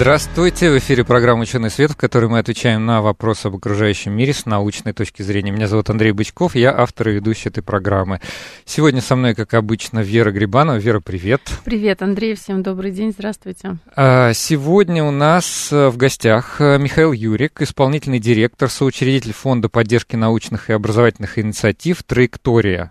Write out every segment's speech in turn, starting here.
Здравствуйте, в эфире программа «Ученый свет», в которой мы отвечаем на вопросы об окружающем мире с научной точки зрения. Меня зовут Андрей Бычков, я автор и ведущий этой программы. Сегодня со мной, как обычно, Вера Грибанова. Вера, привет. Привет, Андрей, всем добрый день, здравствуйте. А, сегодня у нас э, в гостях э, Михаил Юрик, исполнительный директор, соучредитель Фонда поддержки научных и образовательных инициатив «Траектория».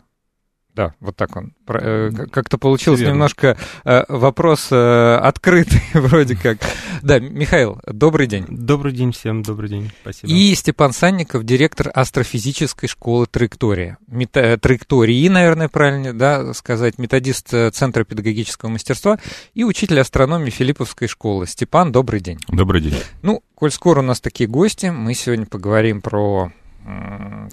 Да, вот так он. Э, как-то получилось Верно. немножко э, вопрос э, открытый вроде как. Да, Михаил, добрый день. Добрый день всем, добрый день, спасибо. И Степан Санников, директор астрофизической школы «Траектория». Мета, траектории, наверное, правильно да, сказать, методист Центра педагогического мастерства и учитель астрономии Филипповской школы. Степан, добрый день. Добрый день. Ну, коль скоро у нас такие гости, мы сегодня поговорим про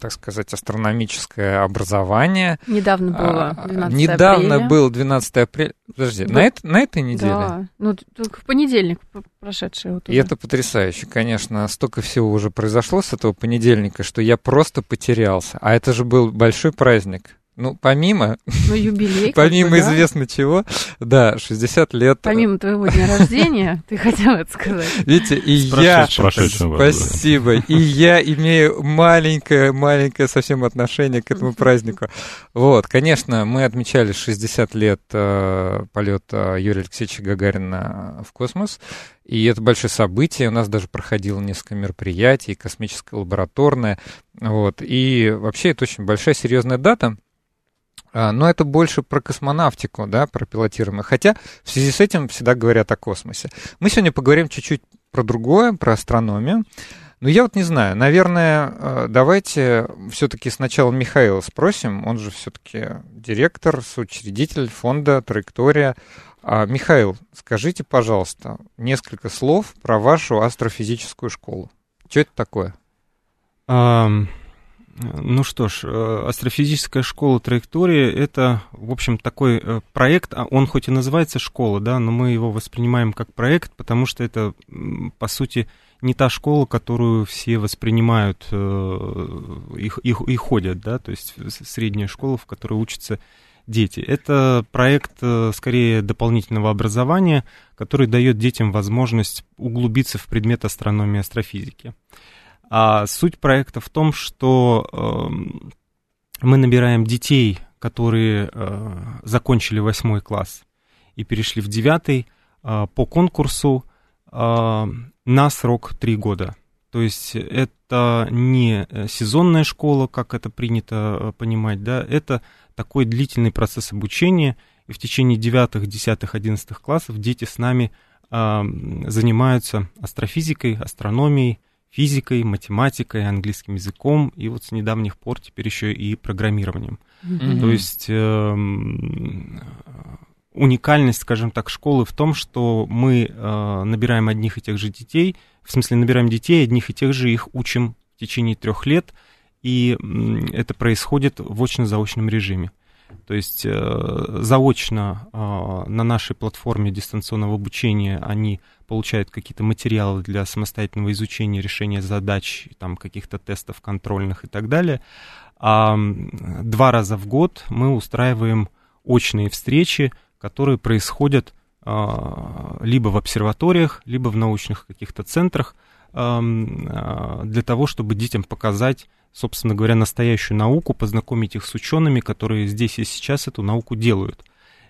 так сказать, астрономическое образование. Недавно было 12 а, Недавно апреля. был 12 апреля. Подожди, да. на, это, на этой неделе? Да, ну только в понедельник прошедший. Вот И это потрясающе, конечно. Столько всего уже произошло с этого понедельника, что я просто потерялся. А это же был большой праздник. Ну, помимо... Ну, юбилей. помимо бы, известно чего, да, 60 лет... Помимо твоего дня рождения, ты хотел это сказать. Видите, и я... Спасибо. И я имею маленькое-маленькое совсем отношение к этому празднику. Вот, конечно, мы отмечали 60 лет э, полета Юрия Алексеевича Гагарина в космос. И это большое событие. У нас даже проходило несколько мероприятий, космическое лабораторное. Вот. И вообще это очень большая серьезная дата. А, но это больше про космонавтику, да, про пилотируемое. Хотя в связи с этим всегда говорят о космосе. Мы сегодня поговорим чуть-чуть про другое, про астрономию. Но я вот не знаю, наверное, э, давайте все-таки сначала Михаила спросим. Он же все-таки директор, соучредитель фонда «Траектория». А, Михаил, скажите, пожалуйста, несколько слов про вашу астрофизическую школу. Что это такое? Um... Ну что ж, э, астрофизическая школа траектории это, в общем, такой э, проект, а он хоть и называется школа, да, но мы его воспринимаем как проект, потому что это, по сути, не та школа, которую все воспринимают э, и, и, и ходят, да, то есть средняя школа, в которой учатся дети. Это проект скорее дополнительного образования, который дает детям возможность углубиться в предмет астрономии и астрофизики. А суть проекта в том, что э, мы набираем детей, которые э, закончили восьмой класс и перешли в девятый э, по конкурсу э, на срок три года. То есть это не сезонная школа, как это принято э, понимать, да, это такой длительный процесс обучения, и в течение девятых, десятых, одиннадцатых классов дети с нами э, занимаются астрофизикой, астрономией, физикой, математикой, английским языком и вот с недавних пор теперь еще и программированием. Mm-hmm. То есть э, уникальность, скажем так, школы в том, что мы э, набираем одних и тех же детей, в смысле набираем детей, одних и тех же их учим в течение трех лет, и это происходит в очно-заочном режиме. То есть э, заочно э, на нашей платформе дистанционного обучения они получают какие-то материалы для самостоятельного изучения, решения задач, там, каких-то тестов контрольных и так далее. А два раза в год мы устраиваем очные встречи, которые происходят э, либо в обсерваториях, либо в научных каких-то центрах, э, для того, чтобы детям показать собственно говоря, настоящую науку, познакомить их с учеными, которые здесь и сейчас эту науку делают.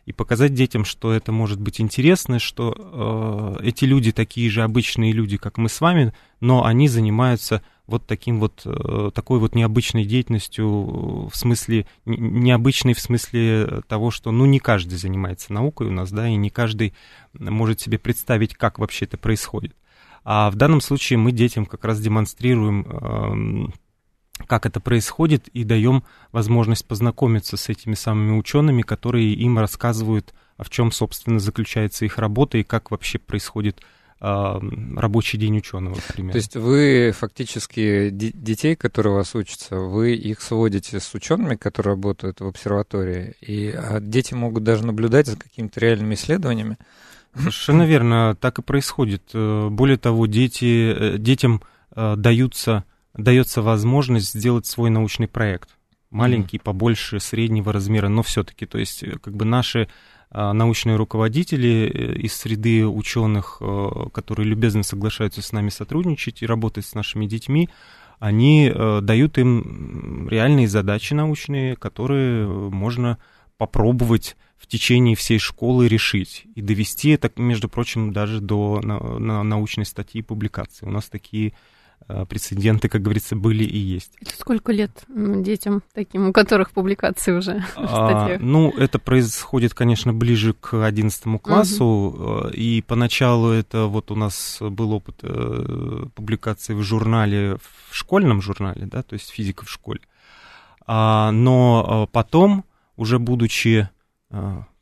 И показать детям, что это может быть интересно, что э, эти люди такие же обычные люди, как мы с вами, но они занимаются вот таким вот, э, такой вот необычной деятельностью, в смысле, необычной в смысле того, что, ну, не каждый занимается наукой у нас, да, и не каждый может себе представить, как вообще это происходит. А в данном случае мы детям как раз демонстрируем э, как это происходит, и даем возможность познакомиться с этими самыми учеными, которые им рассказывают, в чем, собственно, заключается их работа и как вообще происходит а, рабочий день ученого, например. То есть вы фактически детей, которые у вас учатся, вы их сводите с учеными, которые работают в обсерватории, и а дети могут даже наблюдать за какими-то реальными исследованиями? Совершенно верно, так и происходит. Э, более того, дети, э, детям э, даются, дается возможность сделать свой научный проект. Маленький, побольше, среднего размера, но все-таки, то есть, как бы наши а, научные руководители э, из среды ученых, э, которые любезно соглашаются с нами сотрудничать и работать с нашими детьми, они э, дают им реальные задачи научные, которые можно попробовать в течение всей школы решить и довести это, между прочим, даже до научной статьи и публикации. У нас такие Э, прецеденты, как говорится, были и есть. Сколько лет детям таким, у которых публикации уже а, Ну, это происходит, конечно, ближе к 11 классу, угу. и поначалу это вот у нас был опыт э, публикации в журнале, в школьном журнале, да, то есть физика в школе. А, но потом, уже будучи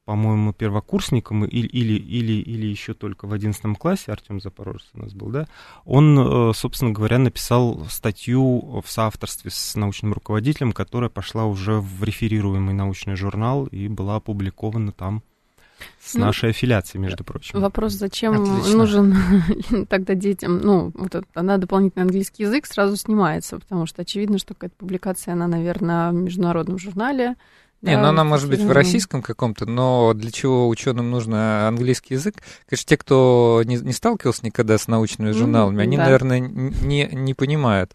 по-моему, первокурсником или, или, или, или еще только в 11 классе, Артем Запорожец у нас был, да, он, э, собственно говоря, написал статью в соавторстве с научным руководителем, которая пошла уже в реферируемый научный журнал и была опубликована там с ну, нашей аффилиацией, между прочим. Вопрос, зачем Отлично. нужен тогда детям, ну, вот это, она дополнительный английский язык сразу снимается, потому что очевидно, что какая-то публикация, она, наверное, в международном журнале, не, ну она может быть в российском каком-то, но для чего ученым нужно английский язык? Конечно, те, кто не, не сталкивался никогда с научными журналами, они, да. наверное, не, не понимают.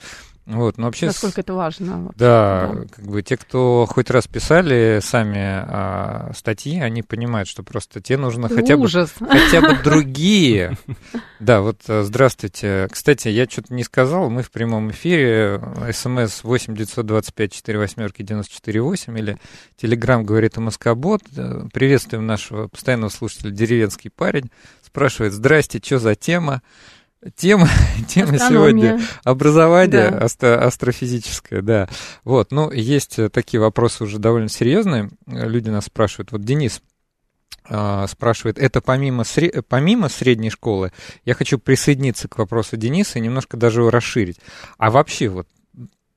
Вот, но вообще... Насколько это важно. Вообще, да, да, как бы те, кто хоть раз писали сами а, статьи, они понимают, что просто те нужно хотя бы, хотя бы другие. Да, вот э, здравствуйте. Кстати, я что-то не сказал, мы в прямом эфире, смс 8 925 4 восьмерки 94 8 или Телеграм говорит МСК-бот. Э, приветствуем нашего постоянного слушателя «Деревенский парень». Спрашивает, здрасте, что за тема? Тема, тема сегодня образование да. астро, астрофизическое, да. Вот, ну, есть э, такие вопросы уже довольно серьезные. Люди нас спрашивают. Вот Денис э, спрашивает, это помимо, сре, помимо средней школы, я хочу присоединиться к вопросу Дениса и немножко даже его расширить. А вообще вот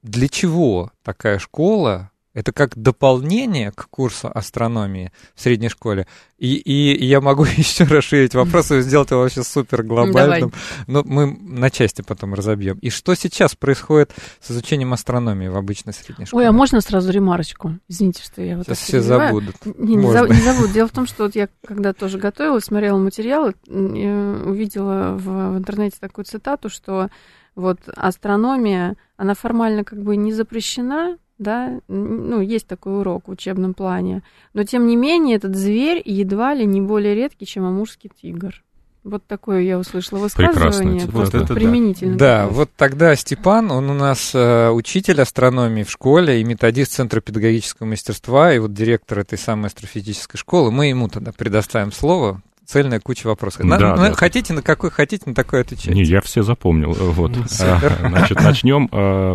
для чего такая школа это как дополнение к курсу астрономии в средней школе. И, и я могу еще расширить вопрос и сделать его вообще супер глобальным. Но мы на части потом разобьем. И что сейчас происходит с изучением астрономии в обычной средней школе? Ой, а можно сразу ремарочку? Извините, что я вот Сейчас все забудут. Не, не, за, не забудут. Дело в том, что вот я когда тоже готовилась, смотрела материалы, увидела в, в интернете такую цитату, что вот астрономия, она формально как бы не запрещена, да, ну, есть такой урок в учебном плане. Но, тем не менее, этот зверь едва ли не более редкий, чем амурский тигр. Вот такое я услышала высказывание, просто вот применительно. Да, такое. вот тогда Степан, он у нас э, учитель астрономии в школе и методист Центра педагогического мастерства, и вот директор этой самой астрофизической школы. Мы ему тогда предоставим слово, цельная куча вопросов. На, да, на, Хотите, на какой хотите, на такой отвечать. Не, я все запомнил. Вот. А, значит, начнем э,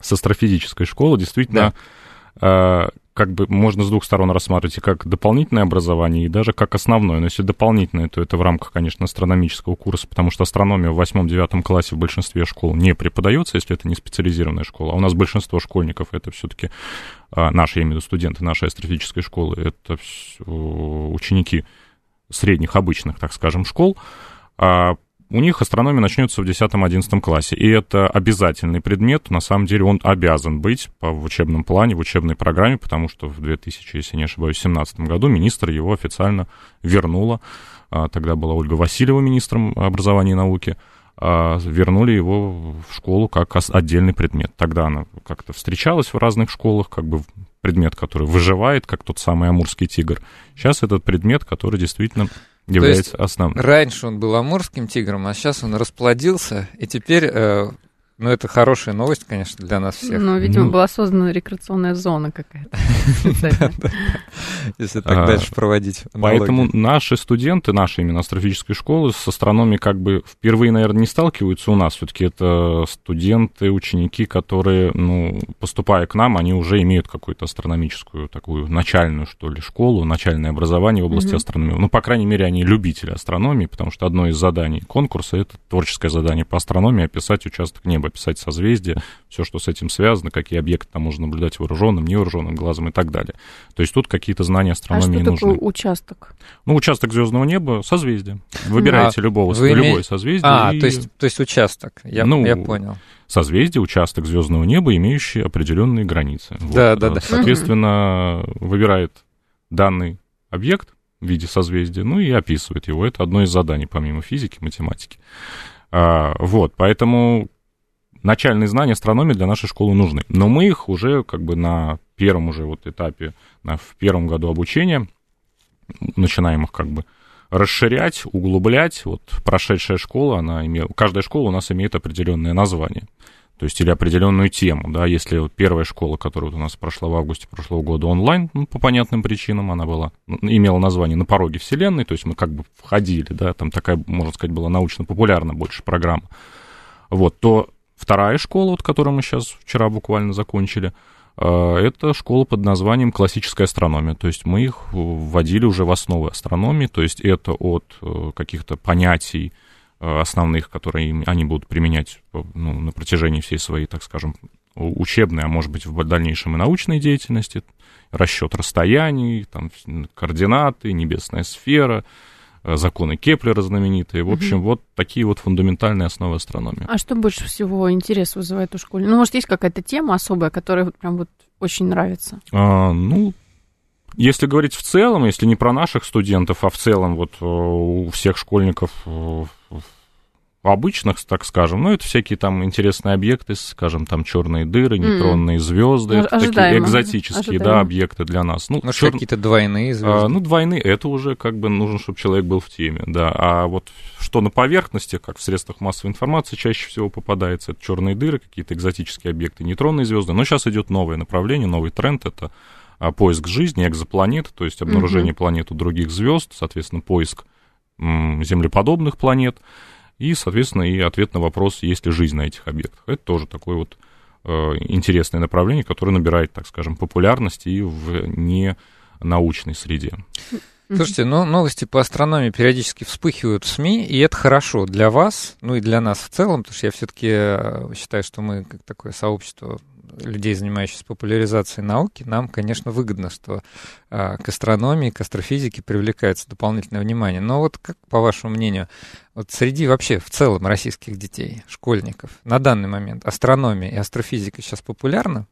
с астрофизической школы действительно да. э, как бы можно с двух сторон рассматривать и как дополнительное образование, и даже как основное. Но если дополнительное, то это в рамках, конечно, астрономического курса, потому что астрономия в 8-9 классе в большинстве школ не преподается, если это не специализированная школа. А у нас большинство школьников это все-таки э, наши, я имею в виду студенты нашей астрофизической школы, это ученики средних, обычных, так скажем, школ. А у них астрономия начнется в 10-11 классе. И это обязательный предмет. На самом деле он обязан быть по, в учебном плане, в учебной программе, потому что в 2000, если не ошибаюсь, 2017 году министр его официально вернула. А, тогда была Ольга Васильева министром образования и науки. А, вернули его в школу как отдельный предмет. Тогда она как-то встречалась в разных школах, как бы предмет, который выживает, как тот самый амурский тигр. Сейчас этот предмет, который действительно является То есть основным. Раньше он был амурским тигром, а сейчас он расплодился, и теперь э, Ну, это хорошая новость, конечно, для нас всех. Ну, видимо, ну... была создана рекреационная зона какая-то. Если так дальше проводить. Поэтому наши студенты, наши именно астрофизической школы с астрономией как бы впервые, наверное, не сталкиваются у нас. Все-таки это студенты, ученики, которые, ну, поступая к нам, они уже имеют какую-то астрономическую такую начальную, что ли, школу, начальное образование в области астрономии. Ну, по крайней мере, они любители астрономии, потому что одно из заданий конкурса — это творческое задание по астрономии, описать участок неба описать созвездие, все, что с этим связано, какие объекты там можно наблюдать вооруженным, невооруженным глазом и так далее. То есть тут какие-то знания астрономии а что нужны. Такое участок? Ну, участок звездного неба, созвездие. Выбираете а, любого, любое име... созвездие. А, и... то, есть, то есть участок, я, ну, я понял созвездие, участок звездного неба, имеющий определенные границы. Да, вот. да, да. Соответственно, выбирает данный объект в виде созвездия, ну и описывает его. Это одно из заданий, помимо физики, математики. А, вот, поэтому начальные знания астрономии для нашей школы нужны. Но мы их уже как бы на первом уже вот этапе, на, в первом году обучения начинаем их как бы расширять, углублять. Вот прошедшая школа, она имеет, каждая школа у нас имеет определенное название. То есть или определенную тему, да, если вот первая школа, которая вот у нас прошла в августе прошлого года онлайн, ну, по понятным причинам, она была, имела название «На пороге Вселенной», то есть мы как бы входили, да, там такая, можно сказать, была научно-популярна больше программа, вот, то Вторая школа, вот, которую мы сейчас вчера буквально закончили, э, это школа под названием классическая астрономия. То есть мы их вводили уже в основы астрономии, то есть это от э, каких-то понятий э, основных, которые они будут применять ну, на протяжении всей своей, так скажем, учебной, а может быть в дальнейшем и научной деятельности, расчет расстояний, там, координаты, небесная сфера, законы Кеплера знаменитые. В общем, угу. вот такие вот фундаментальные основы астрономии. А что больше всего интерес вызывает у школы? Ну, может, есть какая-то тема особая, которая вот прям вот очень нравится? А, ну, если говорить в целом, если не про наших студентов, а в целом вот э, у всех школьников э, обычных, так скажем, ну, это всякие там интересные объекты, скажем, там черные дыры, нейтронные mm. звезды, это такие экзотические, Ожидаемо. да, объекты для нас. Ну, Может, чер... какие-то двойные звезды? А, ну, двойные, это уже как бы нужно, чтобы человек был в теме, да. А вот что на поверхности, как в средствах массовой информации чаще всего попадается, это черные дыры, какие-то экзотические объекты, нейтронные звезды. Но сейчас идет новое направление, новый тренд, это а, поиск жизни, экзопланет, то есть обнаружение mm-hmm. планет у других звезд, соответственно, поиск землеподобных планет и, соответственно, и ответ на вопрос, есть ли жизнь на этих объектах. Это тоже такое вот э, интересное направление, которое набирает, так скажем, популярность и в ненаучной среде. Слушайте, ну, новости по астрономии периодически вспыхивают в СМИ, и это хорошо для вас, ну и для нас в целом, потому что я все-таки э, считаю, что мы как такое сообщество людей, занимающихся популяризацией науки, нам, конечно, выгодно, что а, к астрономии, к астрофизике привлекается дополнительное внимание. Но вот как, по вашему мнению, вот среди вообще в целом российских детей, школьников, на данный момент астрономия и астрофизика сейчас популярны?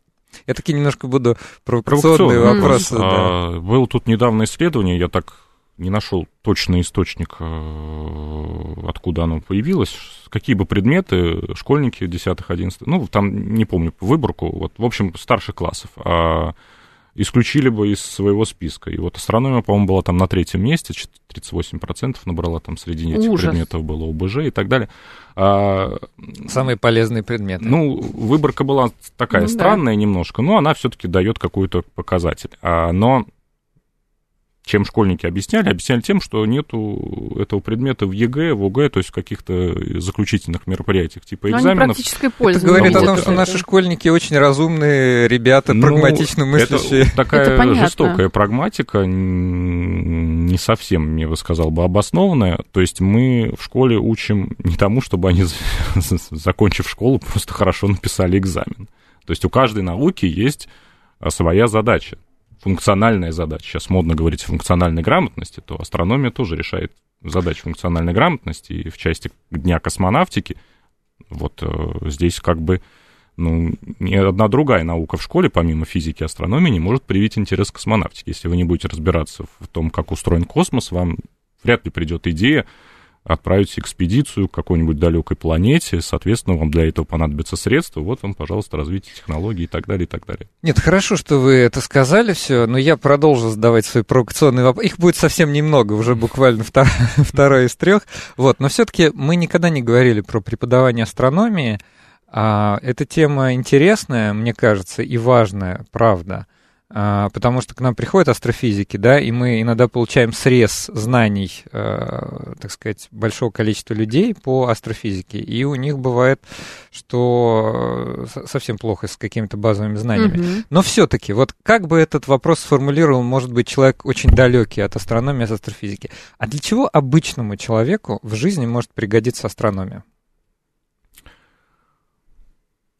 Я таки немножко буду провокационные вопросы. Да. А, был тут недавно исследование, я так не нашел точный источник, э, откуда оно появилось, какие бы предметы школьники 10-11, ну, там, не помню, выборку, вот, в общем, старших классов, а исключили бы из своего списка. И вот астрономия, по-моему, была там на третьем месте, 38% набрала там среди этих Ужас. предметов было ОБЖ и так далее. А, Самые полезные предметы. Ну, выборка была такая ну, странная да. немножко, но она все-таки дает какой-то показатель. А, но чем школьники объясняли? Объясняли тем, что нету этого предмета в ЕГЭ, в ОГЭ, то есть в каких-то заключительных мероприятиях типа Но экзаменов. практической пользы. Это говорит о том, что наши школьники очень разумные ребята, ну, прагматично мыслящие. Это такая это жестокая прагматика, не совсем, я бы сказал, бы обоснованная. То есть мы в школе учим не тому, чтобы они, закончив школу, просто хорошо написали экзамен. То есть у каждой науки есть своя задача функциональная задача. Сейчас модно говорить о функциональной грамотности, то астрономия тоже решает задачу функциональной грамотности. И в части Дня космонавтики вот э, здесь как бы ну, ни одна другая наука в школе, помимо физики и астрономии, не может привить интерес к космонавтике. Если вы не будете разбираться в том, как устроен космос, вам вряд ли придет идея отправить экспедицию к какой-нибудь далекой планете, соответственно, вам для этого понадобятся средства, вот вам, пожалуйста, развитие технологий и так далее, и так далее. Нет, хорошо, что вы это сказали все, но я продолжу задавать свои провокационные вопросы. Их будет совсем немного, уже буквально втор... второй из трех. Вот, но все-таки мы никогда не говорили про преподавание астрономии А, эта тема интересная, мне кажется, и важная, правда. А, потому что к нам приходят астрофизики, да, и мы иногда получаем срез знаний, э, так сказать, большого количества людей по астрофизике, и у них бывает, что совсем плохо с какими-то базовыми знаниями. Угу. Но все-таки, вот как бы этот вопрос сформулировал, может быть, человек очень далекий от астрономии, от астрофизики. А для чего обычному человеку в жизни может пригодиться астрономия?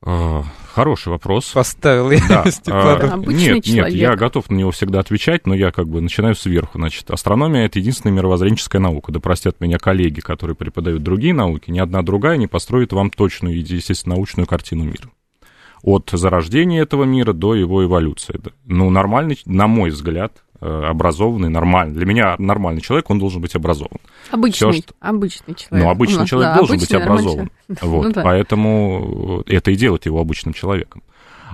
А, хороший вопрос. Поставил я да. А, нет, человек. нет, я готов на него всегда отвечать, но я как бы начинаю сверху. Значит, астрономия — это единственная мировоззренческая наука. Да простят меня коллеги, которые преподают другие науки. Ни одна другая не построит вам точную, естественно, научную картину мира. От зарождения этого мира до его эволюции. Ну, нормальный, на мой взгляд, Э, образованный, нормальный. Для меня нормальный человек, он должен быть образован. Обычный, Всё, что... обычный человек. Ну, обычный нас, человек да, должен быть образован. Вот, ну, да. Поэтому это и делает его обычным человеком.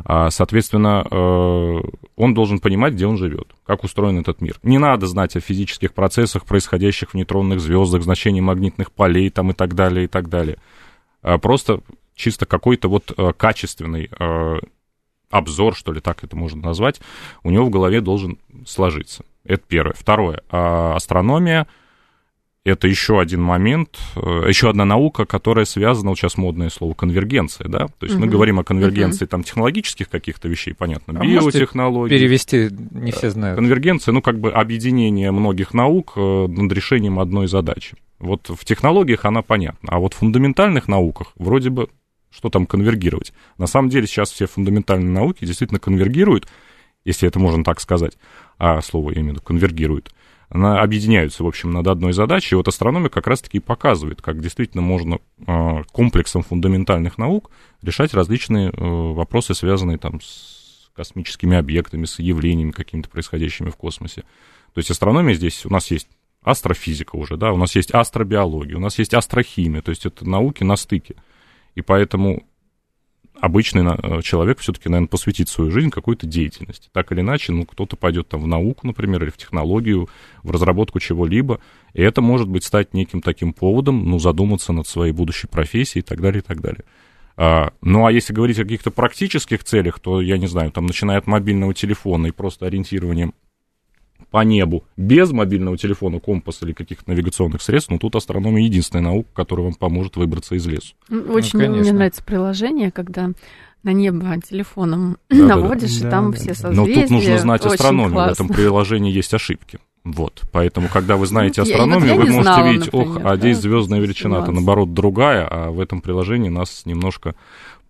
А, соответственно, э, он должен понимать, где он живет, как устроен этот мир. Не надо знать о физических процессах, происходящих в нейтронных звездах, значении магнитных полей там, и так далее, и так далее. А просто чисто какой-то вот э, качественный обзор, что ли, так это можно назвать, у него в голове должен сложиться. Это первое. Второе. А астрономия — это еще один момент, э, еще одна наука, которая связана, вот сейчас модное слово, конвергенция, да? То есть угу. мы говорим о конвергенции угу. там технологических каких-то вещей, понятно, а биотехнологий. перевести не все знают. Конвергенция, ну, как бы объединение многих наук э, над решением одной задачи. Вот в технологиях она понятна, а вот в фундаментальных науках вроде бы что там конвергировать? На самом деле сейчас все фундаментальные науки действительно конвергируют, если это можно так сказать, а слово я имею в виду конвергируют, она объединяются, в общем, над одной задачей. И вот астрономия как раз-таки показывает, как действительно можно а, комплексом фундаментальных наук решать различные э, вопросы, связанные там с космическими объектами, с явлениями какими-то происходящими в космосе. То есть астрономия здесь, у нас есть астрофизика уже, да, у нас есть астробиология, у нас есть астрохимия, то есть это науки на стыке. И поэтому обычный э, человек все-таки, наверное, посвятит свою жизнь какой-то деятельности. Так или иначе, ну, кто-то пойдет там в науку, например, или в технологию, в разработку чего-либо, и это может быть стать неким таким поводом, ну, задуматься над своей будущей профессией и так далее, и так далее. А, ну, а если говорить о каких-то практических целях, то, я не знаю, там, начиная от мобильного телефона и просто ориентированием по небу без мобильного телефона, компаса или каких-то навигационных средств, но тут астрономия единственная наука, которая вам поможет выбраться из лесу. Очень ну, мне нравится приложение, когда на небо телефоном да, наводишь, да, и там да, все созвездия. Но тут нужно знать астрономию, классно. в этом приложении есть ошибки. Вот, поэтому, когда вы знаете астрономию, вот вы можете знала, видеть, например, ох, а здесь звездная величина-то, наоборот, другая, а в этом приложении нас немножко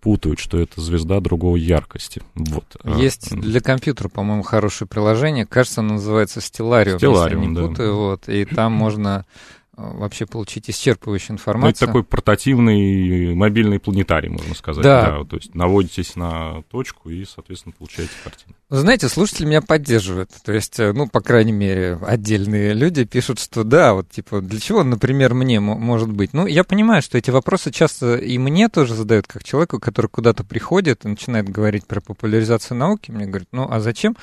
путают, что это звезда другой яркости. Вот. А, Есть для компьютера, по-моему, хорошее приложение. Кажется, оно называется Stellarium, Stellarium не да. путаю. Вот. И там можно вообще получить исчерпывающую информацию. Ну, это такой портативный мобильный планетарий, можно сказать. Да. да. То есть наводитесь на точку и, соответственно, получаете картину. Знаете, слушатели меня поддерживают. То есть, э, ну, по крайней мере, отдельные люди пишут, что да, вот, типа, для чего, например, мне может быть? Ну, я понимаю, что эти вопросы часто и мне тоже задают, как человеку, который куда-то приходит и начинает говорить про популяризацию науки. Мне говорят, ну, а зачем?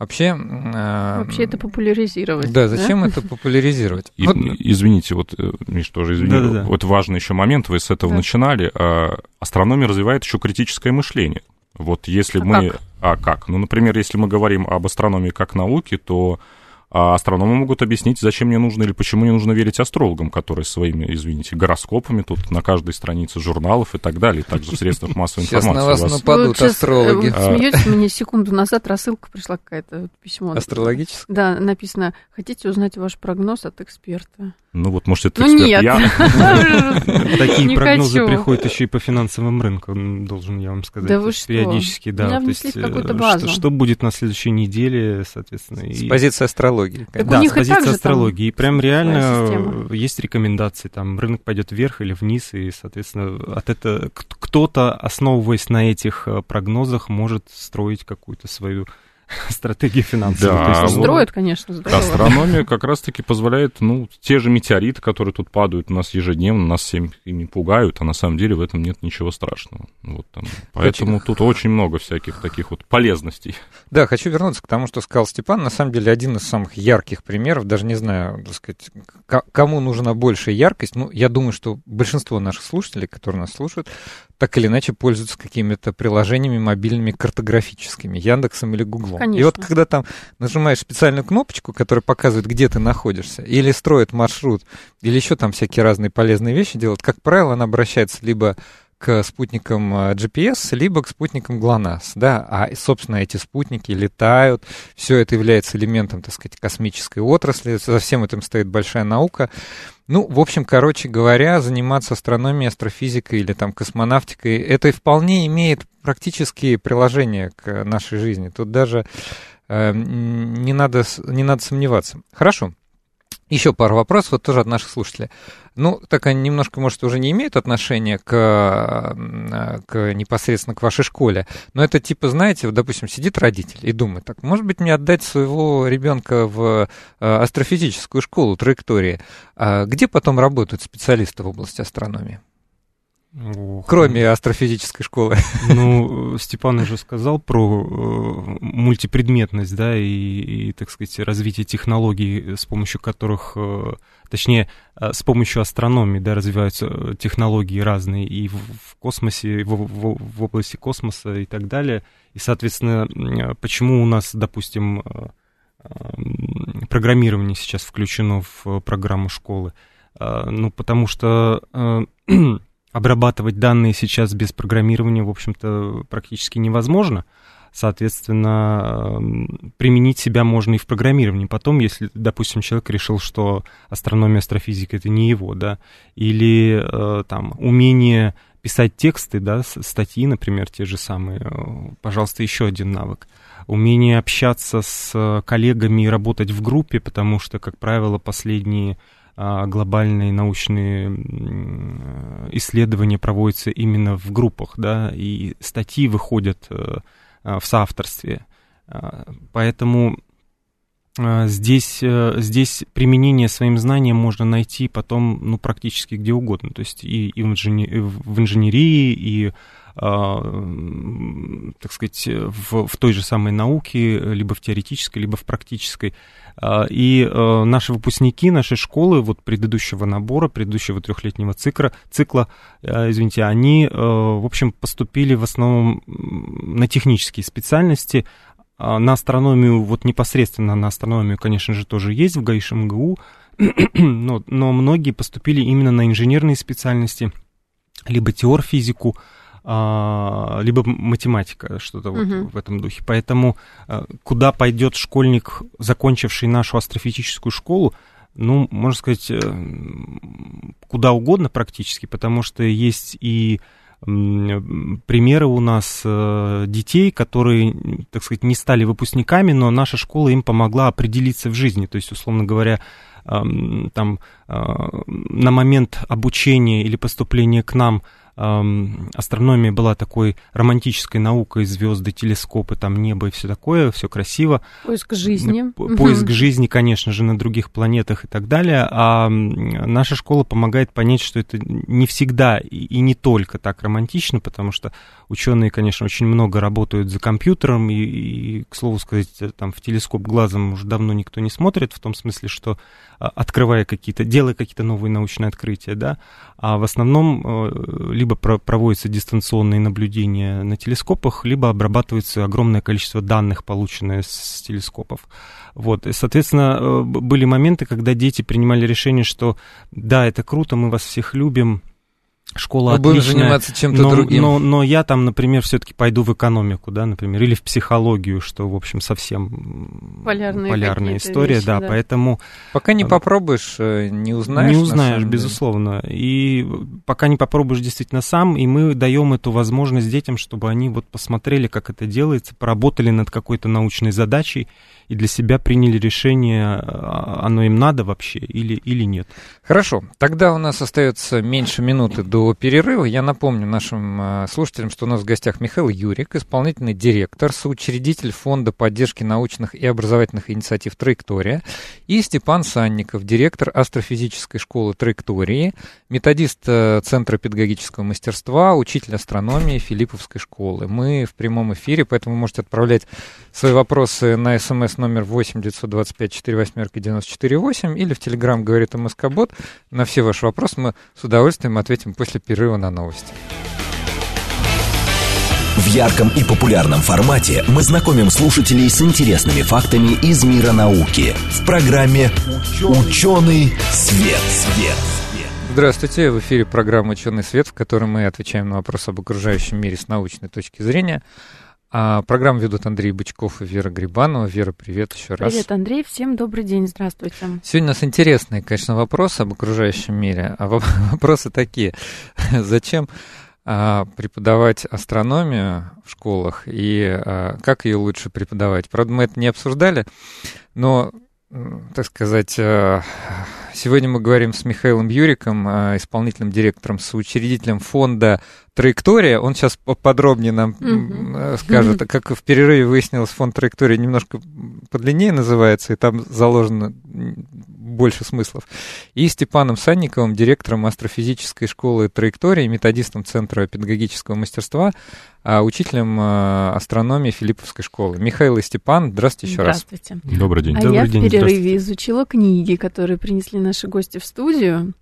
Вообще... Э, Вообще это популяризировать. Да, зачем да? это популяризировать? И, вот... Извините, вот, э, Миш, тоже извини, да, да, да. вот важный еще момент, вы с этого да. начинали. А, астрономия развивает еще критическое мышление. Вот если а мы... Как? А как? Ну, например, если мы говорим об астрономии как науке, то а астрономы могут объяснить, зачем мне нужно или почему не нужно верить астрологам, которые своими, извините, гороскопами тут на каждой странице журналов и так далее, также в средствах массовой информации. Сейчас на вас, вас... нападут сейчас, астрологи. Вы а... смеетесь, мне секунду назад рассылка пришла какая-то, письмо. Астрологическое? Да, написано, хотите узнать ваш прогноз от эксперта? Ну вот, может, это ну, эксперт. Нет. Я... Такие прогнозы приходят еще и по финансовым рынкам, должен я вам сказать. Да вы что? Периодически, да. То есть, э, что будет на следующей неделе, соответственно. С позиции астрологии астрологии. Так да, с позиции астрологии. И прям реально есть рекомендации, там рынок пойдет вверх или вниз, и, соответственно, от этого кто-то, основываясь на этих э, прогнозах, может строить какую-то свою стратегии финансовой. Да, То есть строят, конечно, здорово. Астрономия как раз-таки позволяет, ну, те же метеориты, которые тут падают у нас ежедневно, нас всем ими пугают, а на самом деле в этом нет ничего страшного. Вот там. Поэтому хочу... тут очень много всяких таких вот полезностей. Да, хочу вернуться к тому, что сказал Степан. На самом деле один из самых ярких примеров, даже не знаю, так сказать, кому нужна большая яркость. Ну, я думаю, что большинство наших слушателей, которые нас слушают, так или иначе пользуются какими-то приложениями мобильными картографическими, Яндексом или Гуглом. Конечно. И вот когда там нажимаешь специальную кнопочку, которая показывает, где ты находишься, или строит маршрут, или еще там всякие разные полезные вещи делают, как правило, она обращается либо к спутникам э, GPS, либо к спутникам GLONASS, да, а, собственно, эти спутники летают, все это является элементом, так сказать, космической отрасли, за всем этим стоит большая наука. Ну, в общем, короче говоря, заниматься астрономией, астрофизикой или там космонавтикой, это вполне имеет практические приложения к нашей жизни. Тут даже э, не, надо, не надо сомневаться. Хорошо. Еще пару вопросов, вот тоже от наших слушателей. Ну, так они немножко, может, уже не имеют отношения к, к непосредственно к вашей школе, но это типа, знаете, вот, допустим, сидит родитель и думает, так, может быть, мне отдать своего ребенка в э, астрофизическую школу траектории, а где потом работают специалисты в области астрономии? Ох, Кроме астрофизической школы. Ну, Степан уже сказал про э, мультипредметность, да, и, и, так сказать, развитие технологий, с помощью которых, э, точнее, э, с помощью астрономии, да, развиваются технологии разные и в, в космосе, в, в, в области космоса и так далее. И, соответственно, почему у нас, допустим, программирование сейчас включено в программу школы? Ну, потому что обрабатывать данные сейчас без программирования, в общем-то, практически невозможно. Соответственно, применить себя можно и в программировании. Потом, если, допустим, человек решил, что астрономия, астрофизика это не его, да, или э, там умение писать тексты, да, статьи, например, те же самые, э, пожалуйста, еще один навык. Умение общаться с коллегами и работать в группе, потому что, как правило, последние глобальные научные исследования проводятся именно в группах, да, и статьи выходят э, а, в соавторстве. А, поэтому здесь, э, здесь применение своим знаниям можно найти потом ну, практически где угодно. То есть и, и в, инженер, в инженерии, и так сказать, в, в той же самой науке, либо в теоретической, либо в практической. А, и э, наши выпускники нашей школы, вот предыдущего набора, предыдущего трехлетнего цикла, цикла, э, извините, они, в общем, поступили в основном на технические специальности, а, на астрономию, вот непосредственно на астрономию, конечно же, тоже есть в ГАИШ МГУ, но, но многие поступили именно на инженерные специальности, либо теор-физику, а, либо математика, что-то вот uh-huh. в этом духе. Поэтому а, куда пойдет школьник, закончивший нашу астрофизическую школу, ну, можно сказать, э, куда угодно практически, потому что есть и примеры у нас э, детей, которые, так сказать, не стали выпускниками, но наша школа им помогла определиться в жизни. То есть, условно говоря, там а, на момент обучения или поступления к нам астрономия была такой романтической наукой, звезды, телескопы, там небо и все такое, все красиво. Поиск жизни. Поиск жизни, конечно же, на других планетах и так далее. А наша школа помогает понять, что это не всегда и не только так романтично, потому что ученые, конечно, очень много работают за компьютером, и, и к слову сказать, там в телескоп глазом уже давно никто не смотрит, в том смысле, что а, открывая какие-то, делая какие-то новые научные открытия, да, а в основном э, либо проводятся дистанционные наблюдения на телескопах, либо обрабатывается огромное количество данных, полученных с телескопов. Вот, и, соответственно, э, были моменты, когда дети принимали решение, что да, это круто, мы вас всех любим, школа Мы будем заниматься чем-то но, другим. Но, но я там, например, все-таки пойду в экономику, да, например, или в психологию, что, в общем, совсем Полярные полярная история, вещи, да, да, поэтому... Пока не попробуешь, э, не узнаешь. Не узнаешь, безусловно. И пока не попробуешь действительно сам, и мы даем эту возможность детям, чтобы они вот посмотрели, как это делается, поработали над какой-то научной задачей, и для себя приняли решение, а, оно им надо вообще или, или нет. Хорошо, тогда у нас остается меньше минуты до перерыва. Я напомню нашим а, слушателям, что у нас в гостях Михаил Юрик, исполнительный директор, соучредитель Фонда поддержки научных и образовательных инициатив «Траектория», и Степан Санников, директор астрофизической школы «Траектории», методист э, Центра педагогического мастерства, учитель астрономии Филипповской школы. Мы в прямом эфире, поэтому можете отправлять свои вопросы на смс номер 8 925 4 восьмерки 94 8 или в Телеграм говорит МСК-бот. На все ваши вопросы мы с удовольствием ответим после перерыва на новости. В ярком и популярном формате мы знакомим слушателей с интересными фактами из мира науки в программе «Ученый свет». свет. Здравствуйте, в эфире программа «Ученый свет», в которой мы отвечаем на вопросы об окружающем мире с научной точки зрения. А программу ведут Андрей Бычков и Вера Грибанова. Вера, привет еще раз. Привет, Андрей, всем добрый день, здравствуйте. Сегодня у нас интересные, конечно, вопросы об окружающем мире. А вопросы такие. Зачем а, преподавать астрономию в школах и а, как ее лучше преподавать? Правда, мы это не обсуждали, но, так сказать, а, сегодня мы говорим с Михаилом Юриком, исполнительным директором, соучредителем фонда траектория, он сейчас подробнее нам mm-hmm. скажет, как в перерыве выяснилось, фонд траектория немножко подлиннее называется, и там заложено больше смыслов. И Степаном Санниковым, директором астрофизической школы траектории, методистом Центра педагогического мастерства, а учителем э, астрономии Филипповской школы. Михаил и Степан, здравствуйте еще здравствуйте. раз. Здравствуйте. Добрый день. А Добрый я день, в перерыве изучила книги, которые принесли наши гости в студию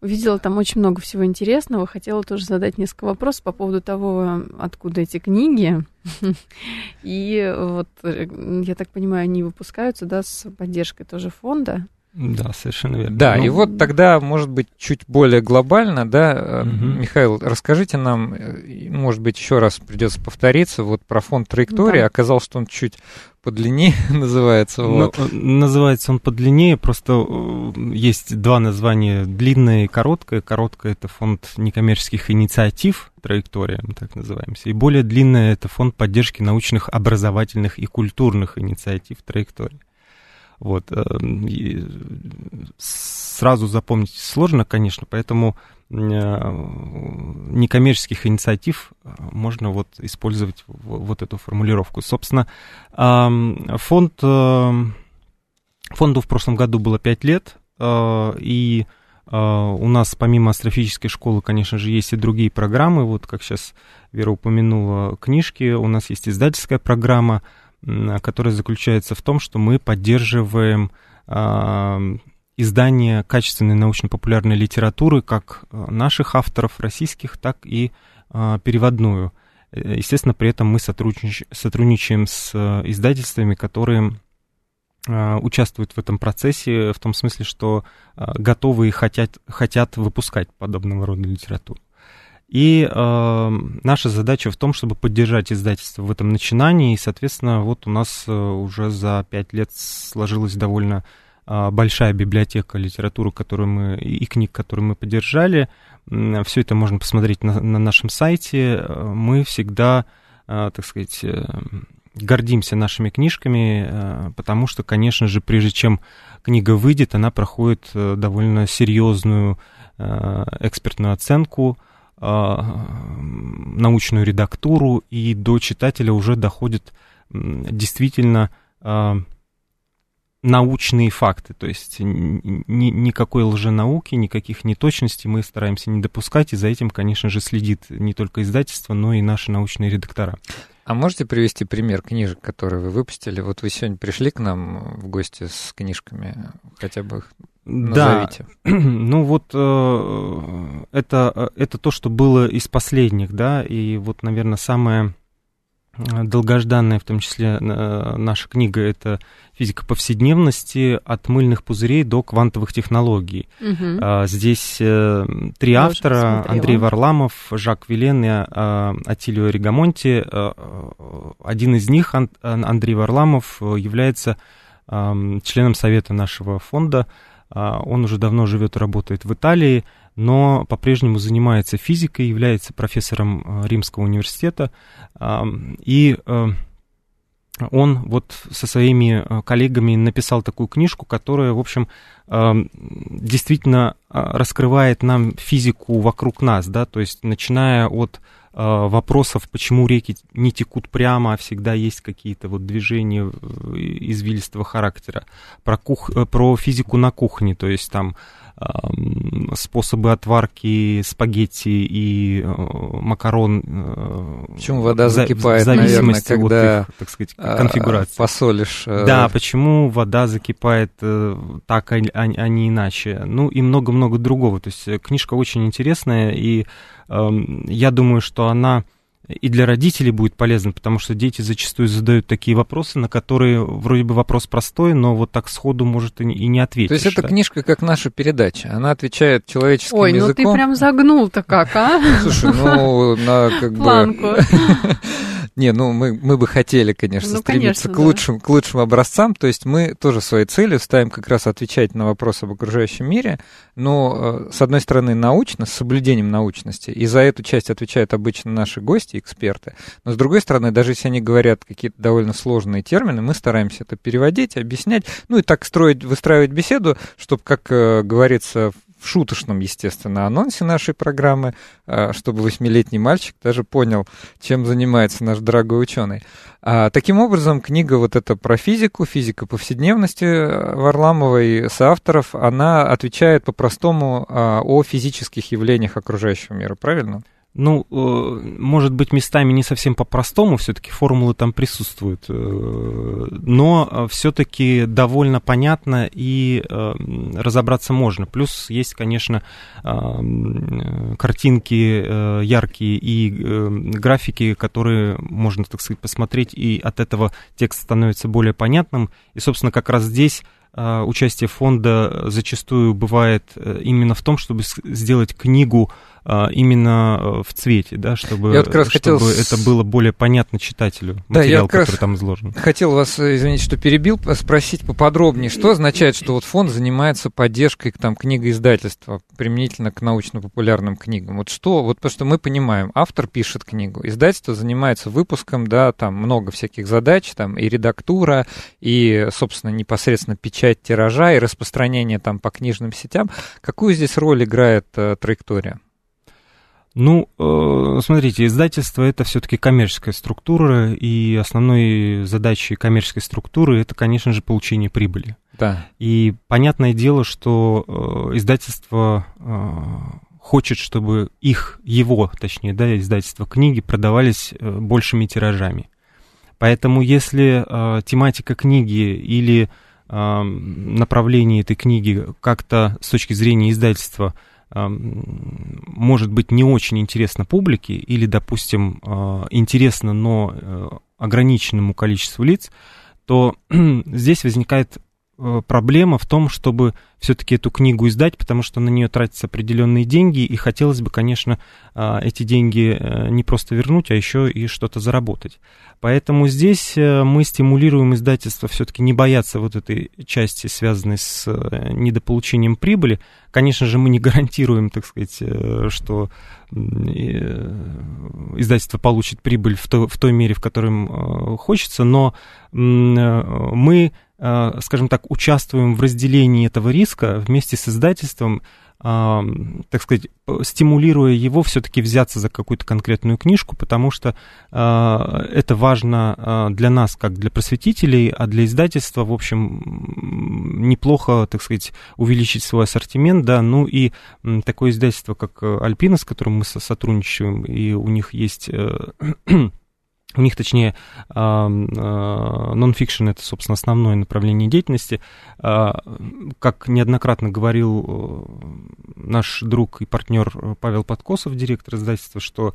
увидела там очень много всего интересного. Хотела тоже задать несколько вопросов по поводу того, откуда эти книги. И вот, э, я так понимаю, они выпускаются, да, с поддержкой тоже фонда. Да, совершенно верно. Да, ну, и вот тогда, может быть, чуть более глобально, да, угу. Михаил, расскажите нам, э, может быть, еще раз придется повториться, вот про фонд траектории. Да. Оказалось, что он чуть подлиннее называется. Ну, вот. Ну, называется он подлиннее, просто есть два названия, длинное и короткое. Короткое — это фонд некоммерческих инициатив, траектория, мы так называемся, и более длинное — это фонд поддержки научных, образовательных и культурных инициатив, траектория. Вот. Э, сразу запомнить сложно, конечно, поэтому э, некоммерческих инициатив э, можно вот использовать вот эту формулировку. Собственно, фонд, фонду в прошлом году было 5 лет, и у нас помимо астрофизической школы, конечно же, есть и другие программы. Вот как сейчас Вера упомянула книжки, у нас есть издательская программа – которая заключается в том, что мы поддерживаем а, издание качественной научно-популярной литературы как а, наших авторов российских, так и а, переводную. Э, естественно, при этом мы сотруднич... сотрудничаем с издательствами, которые участвуют в этом процессе в том смысле, что готовы и хотят, хотят выпускать подобного рода литературу. И э, наша задача в том, чтобы поддержать издательство в этом начинании. И, соответственно, вот у нас э, уже за пять лет сложилась довольно э, большая библиотека литературы, которую мы, и книг, которые мы поддержали. Все это можно посмотреть на, на нашем сайте. Мы всегда, э, так сказать, э, гордимся нашими книжками, э, потому что, конечно же, прежде чем книга выйдет, она проходит э, довольно серьезную э, экспертную оценку – научную редактуру, и до читателя уже доходят действительно а, научные факты, то есть ни, никакой лженауки, никаких неточностей мы стараемся не допускать, и за этим, конечно же, следит не только издательство, но и наши научные редактора. А можете привести пример книжек, которые вы выпустили? Вот вы сегодня пришли к нам в гости с книжками, хотя бы Назовите. Да, ну вот э, это, э, это то, что было из последних, да, и вот, наверное, самое э, долгожданная, в том числе наша книга, это «Физика повседневности от мыльных пузырей до квантовых технологий». Угу. Здесь три Я автора, Андрей Варламов, Жак Вилен и Атилио Ригамонти. Один из них, Андрей Варламов, является членом совета нашего фонда, он уже давно живет и работает в Италии, но по-прежнему занимается физикой, является профессором а, Римского университета. И э, он вот со своими э, коллегами написал такую книжку, которая, в общем, действительно а, раскрывает нам физику вокруг нас, да, то есть начиная от Э, вопросов, почему реки не текут прямо, а всегда есть какие-то вот движения извилистого характера, про, кух... Э, про физику на кухне, то есть там способы отварки спагетти и э, макарон. Почему вода закипает, в зависимости наверное, когда от их, так сказать, а, конфигурации. Посолишь. Да, почему вода закипает так, а, а не иначе. Ну и много-много другого. То есть книжка очень интересная, и я думаю, что она и для родителей будет полезно, потому что дети зачастую задают такие вопросы, на которые вроде бы вопрос простой, но вот так сходу может и не ответить. То есть эта да? книжка как наша передача, она отвечает человеческим Ой, языком. Ой, ну ты прям загнул-то как, а? Слушай, ну на как бы... Не, ну мы, мы бы хотели, конечно, Ну, стремиться конечно, к, да. лучшим, к лучшим образцам. То есть мы тоже своей целью ставим как раз отвечать на вопросы об окружающем мире, но, э, с одной стороны, научно, с соблюдением научности, и за эту часть отвечают обычно наши гости, эксперты. Но, с другой стороны, даже если они говорят какие-то довольно сложные термины, мы стараемся это переводить, объяснять, ну и так строить, выстраивать беседу, чтобы, как э, говорится в шуточном, естественно, анонсе нашей программы, а, чтобы восьмилетний мальчик даже понял, чем занимается наш дорогой ученый. А, таким образом, книга вот эта про физику, физика повседневности Варламовой, соавторов, она отвечает по-простому а, о физических явлениях окружающего мира, правильно? Ну, э, может быть, местами не совсем по-простому, все-таки формулы там присутствуют, э, но все-таки довольно понятно и э, разобраться можно. Плюс есть, конечно, картинки яркие и графики, которые можно, так сказать, посмотреть, и от этого текст становится более понятным. И, собственно, как раз здесь участие фонда зачастую бывает именно в том, чтобы сделать книгу именно в цвете, да, чтобы, я вот как раз чтобы хотел... это было более понятно читателю, да, материал, я как который там изложен. Хотел вас, извините, что перебил, спросить поподробнее, что означает, что вот фонд занимается поддержкой там, книгоиздательства применительно к научно-популярным книгам? Вот что, вот потому что мы понимаем, автор пишет книгу, издательство занимается выпуском, да, там много всяких задач, там и редактура, и, собственно, непосредственно печать тиража, и распространение там по книжным сетям. Какую здесь роль играет э, траектория? Ну, э, смотрите, издательство это все-таки коммерческая структура, и основной задачей коммерческой структуры это, конечно же, получение прибыли. Да. И понятное дело, что э, издательство э, хочет, чтобы их, его, точнее, да, издательство книги продавались большими тиражами. Поэтому если тематика книги или направление этой книги как-то с точки зрения издательства может быть не очень интересно публике или, допустим, интересно, но ограниченному количеству лиц, то здесь возникает проблема в том, чтобы все-таки эту книгу издать, потому что на нее тратятся определенные деньги, и хотелось бы, конечно, эти деньги не просто вернуть, а еще и что-то заработать. Поэтому здесь мы стимулируем издательство все-таки не бояться вот этой части, связанной с недополучением прибыли. Конечно же, мы не гарантируем, так сказать, что издательство получит прибыль в той, в той мере, в которой хочется, но мы скажем так, участвуем в разделении этого риска вместе с издательством, так сказать, стимулируя его все-таки взяться за какую-то конкретную книжку, потому что это важно для нас, как для просветителей, а для издательства, в общем, неплохо, так сказать, увеличить свой ассортимент, да, ну и такое издательство, как Альпина, с которым мы сотрудничаем, и у них есть у них, точнее, нон-фикшн это, собственно, основное направление деятельности. Как неоднократно говорил наш друг и партнер Павел Подкосов, директор издательства, что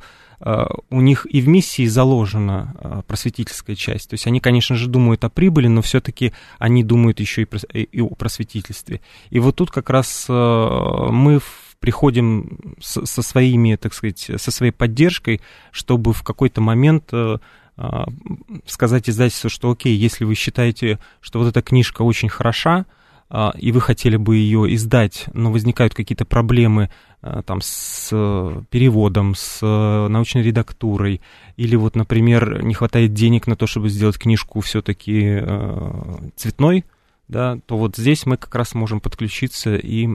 у них и в миссии заложена просветительская часть. То есть они, конечно же, думают о прибыли, но все-таки они думают еще и о просветительстве. И вот тут как раз мы приходим со, своими, так сказать, со своей поддержкой, чтобы в какой-то момент э, сказать издательству, что окей, если вы считаете, что вот эта книжка очень хороша, э, и вы хотели бы ее издать, но возникают какие-то проблемы э, там с переводом, с научной редактурой, или вот, например, не хватает денег на то, чтобы сделать книжку все-таки цветной, да, то вот здесь мы как раз можем подключиться и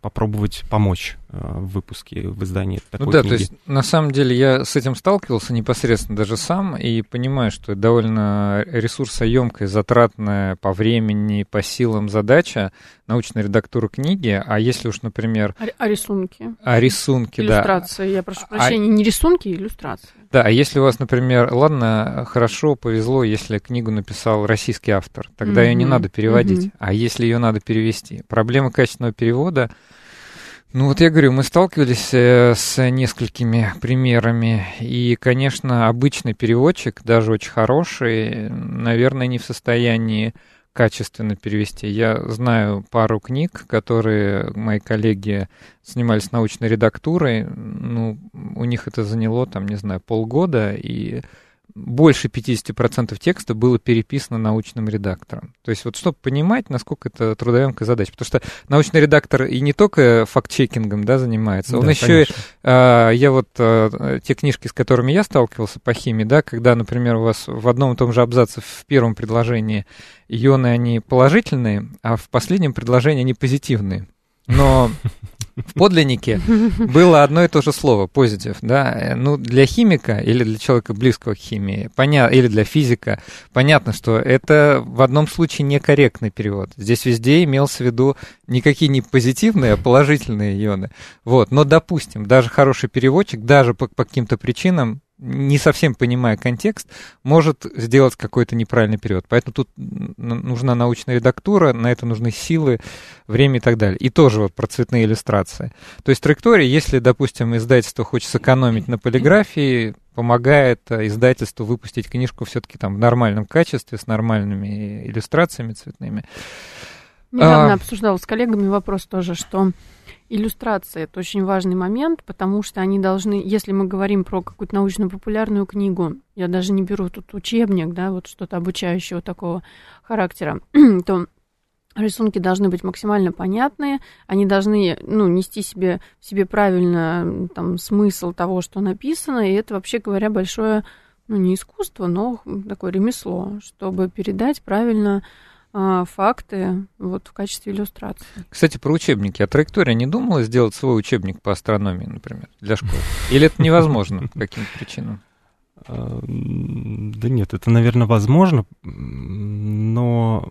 попробовать помочь в выпуске, в издании такой ну, да, книги. то есть на самом деле я с этим сталкивался непосредственно даже сам и понимаю, что это довольно ресурсоемкая, затратная по времени, по силам задача научная редактура книги, а если уж, например... А, а рисунки? А рисунки, иллюстрации, да. я прошу прощения, а... не рисунки, а иллюстрации. Да, а если у вас, например, ладно, хорошо, повезло, если книгу написал российский автор, тогда mm-hmm. ее не надо переводить. Mm-hmm. А если ее надо перевести? Проблема качественного перевода Ну вот я говорю, мы сталкивались э, с несколькими примерами, и, конечно, обычный переводчик, даже очень хороший, наверное, не в состоянии качественно перевести. Я знаю пару книг, которые мои коллеги занимались научной редактурой. Ну, у них это заняло, там, не знаю, полгода, и больше 50% текста было переписано научным редактором. То есть вот чтобы понимать, насколько это трудоемкая задача. Потому что научный редактор и не только факт-чекингом да, занимается, он да, еще... А, я вот а, те книжки, с которыми я сталкивался по химии, да, когда, например, у вас в одном и том же абзаце в первом предложении ионы, они положительные, а в последнем предложении они позитивные. Но в подлиннике было одно и то же слово позитив, да. Ну, для химика или для человека близкого к химии, понятно, или для физика, понятно, что это в одном случае некорректный перевод. Здесь везде имелся в виду никакие не позитивные, а положительные ионы. Вот. Но, допустим, даже хороший переводчик, даже по, по каким-то причинам не совсем понимая контекст, может сделать какой-то неправильный перевод. Поэтому тут нужна научная редактура, на это нужны силы, время и так далее. И тоже вот про цветные иллюстрации. То есть траектория, если, допустим, издательство хочет сэкономить на полиграфии, помогает э, издательству выпустить книжку все-таки там в нормальном качестве, с нормальными иллюстрациями цветными. Недавно а... обсуждала с коллегами вопрос тоже, что иллюстрация это очень важный момент, потому что они должны, если мы говорим про какую-то научно-популярную книгу, я даже не беру тут учебник, да, вот что-то обучающего такого характера, то рисунки должны быть максимально понятные, они должны ну, нести себе, себе правильно там, смысл того, что написано, и это, вообще говоря, большое, ну, не искусство, но такое ремесло, чтобы передать правильно факты вот в качестве иллюстрации. Кстати, про учебники. А траектория не думала сделать свой учебник по астрономии, например, для школы? Или это невозможно по каким-то причинам? А, да нет, это, наверное, возможно, но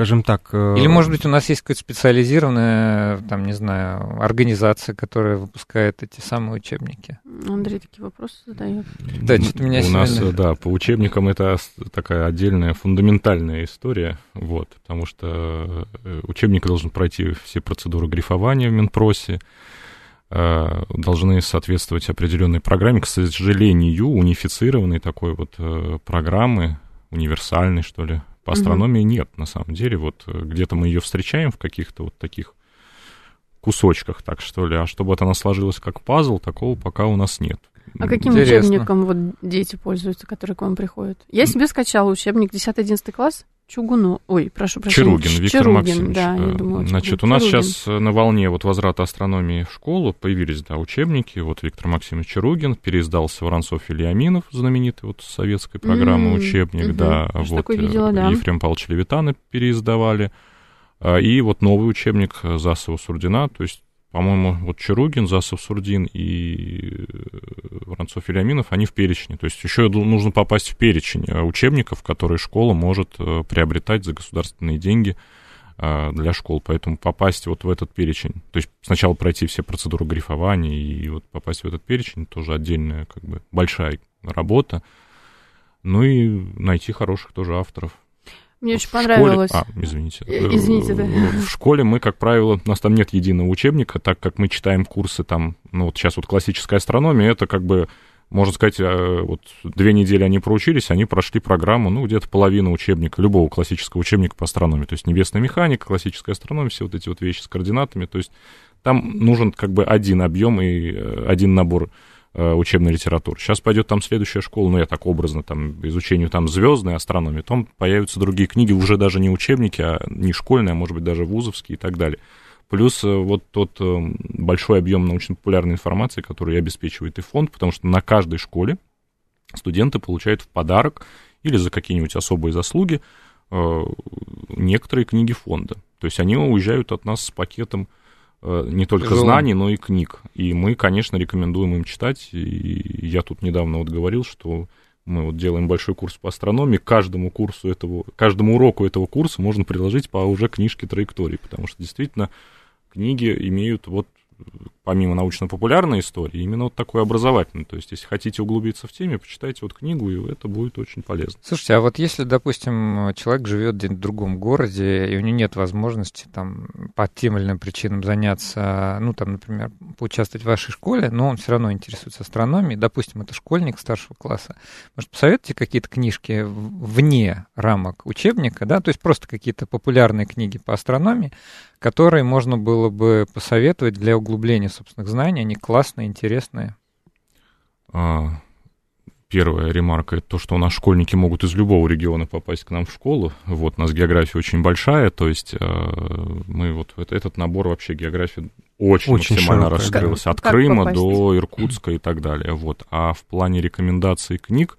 скажем так... Э, Или, может быть, у нас есть какая-то специализированная, там, не знаю, организация, которая выпускает эти самые учебники? Андрей такие вопросы задает. Да, что-то меня У сильно... нас, да, по учебникам это такая отдельная фундаментальная история, вот, потому что э, учебник должен пройти все процедуры грифования в Минпросе, э, должны соответствовать определенной программе. К сожалению, унифицированной такой вот программы, универсальной, что ли, по астрономии нет, на самом деле. Вот э, где-то мы ее встречаем в каких-то вот таких кусочках, так что ли. А чтобы вот она сложилась как пазл, такого пока у нас нет. А каким Интересно. учебником вот дети пользуются, которые к вам приходят? Я себе скачала учебник 10-11 класс. Чугуну, ой, прошу прощения. Чаругин, Виктор Чаругин, Максимович. Да, я думала, Значит, у нас Чаругин. сейчас э, на волне вот возврата астрономии в школу появились, да, учебники. Вот Виктор Максимович Чаругин, переиздался Воронцов Ильяминов, знаменитый вот советской программы mm-hmm. учебник, mm-hmm. да. Что вот видела, да. Ефрем Павлович Левитана переиздавали. А, и вот новый учебник Засова Сурдина, то есть по-моему, вот Чаругин, Засов Сурдин и э, Воронцов Вильяминов, они в перечне. То есть еще нужно попасть в перечень э, учебников, которые школа может э, приобретать за государственные деньги для школ. Поэтому попасть вот в этот перечень, то есть сначала пройти все процедуры грифования и вот попасть в этот перечень, тоже отдельная как бы большая работа. Ну и найти хороших тоже авторов. Мне очень понравилось. Школе... А, извините. Э, извините, да. В школе мы, как правило, у нас там нет единого учебника, так как мы читаем курсы там, ну вот сейчас вот классическая астрономия, это как бы, можно сказать, э, вот две недели они проучились, они прошли программу, ну, где-то половину учебника, любого классического учебника по астрономии, то есть небесная механика, классическая астрономия, все вот эти вот вещи с координатами, то есть там нужен как бы один объем и э, один набор Э, учебной литературы. Сейчас пойдет там следующая школа, ну, я так образно, там, изучению там звездной астрономии, там появятся другие книги, уже даже не учебники, а не школьные, а может быть даже вузовские и так далее. Плюс э, вот тот э, большой объем научно-популярной информации, который обеспечивает и фонд, потому что на каждой школе студенты получают в подарок или за какие-нибудь особые заслуги некоторые книги фонда. То есть они уезжают от нас с пакетом Э, не только Тяжело. знаний, но и книг. И мы, конечно, рекомендуем им читать. И я тут недавно вот говорил, что мы вот делаем большой курс по астрономии. Каждому курсу этого, каждому уроку этого курса можно приложить по уже книжке траектории, потому что действительно книги имеют вот помимо научно-популярной истории, именно вот такой образовательный. То есть, если хотите углубиться в теме, почитайте вот книгу, и это будет очень полезно. Слушайте, а вот если, допустим, человек живет в другом городе, и у него нет возможности там по тем или иным причинам заняться, ну, там, например, поучаствовать в вашей школе, но он все равно интересуется астрономией, допустим, это школьник старшего класса, может, посоветуйте какие-то книжки вне рамок учебника, да, то есть просто какие-то популярные книги по астрономии, которые можно было бы посоветовать для углубления собственных знаний. Они классные, интересные. А, первая ремарка это то, что у нас школьники могут из любого региона попасть к нам в школу. Вот, у нас география очень большая, то есть э, мы вот это, этот набор вообще географии очень, очень максимально широкая, раскрылся. Да. От как Крыма попасть? до Иркутска и так далее. Вот. А в плане рекомендаций книг,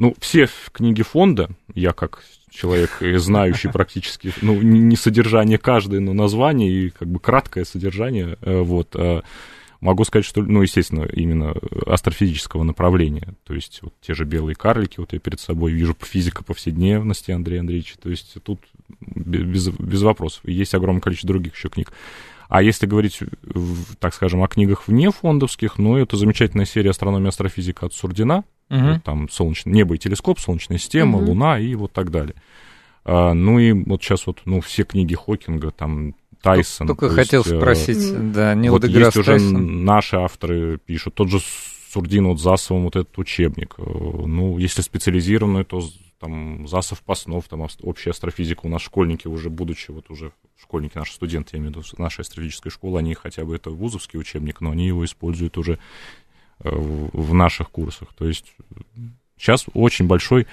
ну, все книги фонда, я как человек, знающий практически, ну, не содержание каждой, но название и как бы краткое содержание, э, вот, э, могу сказать, что, ну, естественно, именно астрофизического направления, то есть вот те же белые карлики, вот я перед собой вижу физика повседневности Андрея Андреевича, то есть тут без, без вопросов, есть огромное количество других еще книг. А если говорить, так скажем, о книгах вне фондовских, ну, это замечательная серия «Астрономия и астрофизика» от Сурдина, угу. вот там солнечное небо и телескоп, Солнечная система, угу. Луна и вот так далее. А, ну и вот сейчас вот, ну, все книги Хокинга, там, Тайсон. Только то хотел есть, э, спросить, да, Нил вот есть уже наши авторы пишут, тот же Сурдин вот Засовым вот этот учебник. Э, ну, если специализированный, то там Засов Паснов, там общая астрофизика. У нас школьники уже, будучи вот уже школьники, наши студенты, я имею в виду, нашей астрофизической школы, они хотя бы это вузовский учебник, но они его используют уже э, в наших курсах. То есть сейчас очень большой